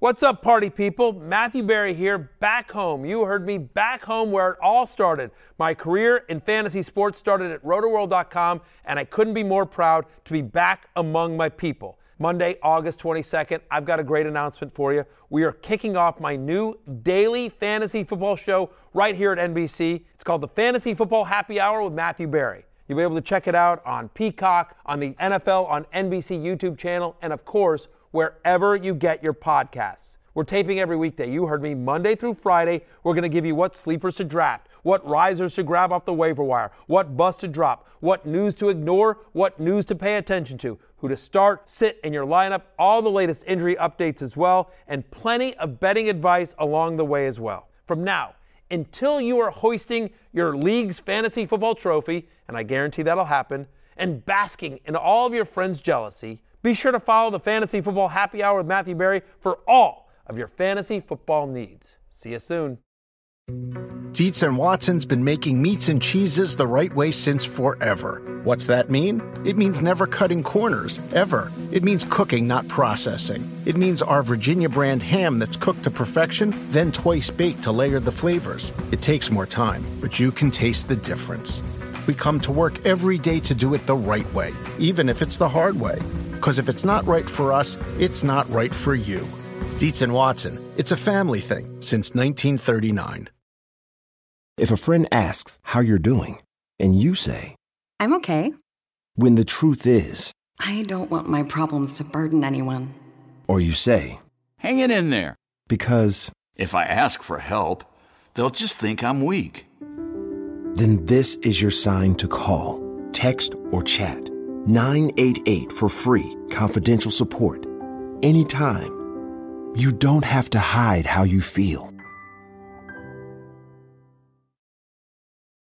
What's up, party people? Matthew Berry here, back home. You heard me back home where it all started. My career in fantasy sports started at rotoworld.com, and I couldn't be more proud to be back among my people. Monday, August 22nd, I've got a great announcement for you. We are kicking off my new daily fantasy football show right here at NBC. It's called the Fantasy Football Happy Hour with Matthew Berry. You'll be able to check it out on Peacock, on the NFL, on NBC YouTube channel, and of course, wherever you get your podcasts. We're taping every weekday. You heard me Monday through Friday. We're going to give you what sleepers to draft, what risers to grab off the waiver wire, what bust to drop, what news to ignore, what news to pay attention to, who to start, sit in your lineup, all the latest injury updates as well, and plenty of betting advice along the way as well. From now until you are hoisting your league's fantasy football trophy, and I guarantee that'll happen, and basking in all of your friends' jealousy, be sure to follow the Fantasy Football Happy Hour with Matthew Berry for all of your fantasy football needs. See you soon. Dietz and Watson's been making meats and cheeses the right way since forever. What's that mean? It means never cutting corners, ever. It means cooking, not processing. It means our Virginia brand ham that's cooked to perfection, then twice baked to layer the flavors. It takes more time, but you can taste the difference. We come to work every day to do it the right way, even if it's the hard way. Because if it's not right for us, it's not right for you. Dietz and Watson, it's a family thing since 1939. If a friend asks how you're doing, and you say, I'm okay. when the truth is, I don't want my problems to burden anyone. or you say, Hang it in there. because, If I ask for help, they'll just think I'm weak. then this is your sign to call, text, or chat 988 for free, confidential support. Anytime. You don't have to hide how you feel.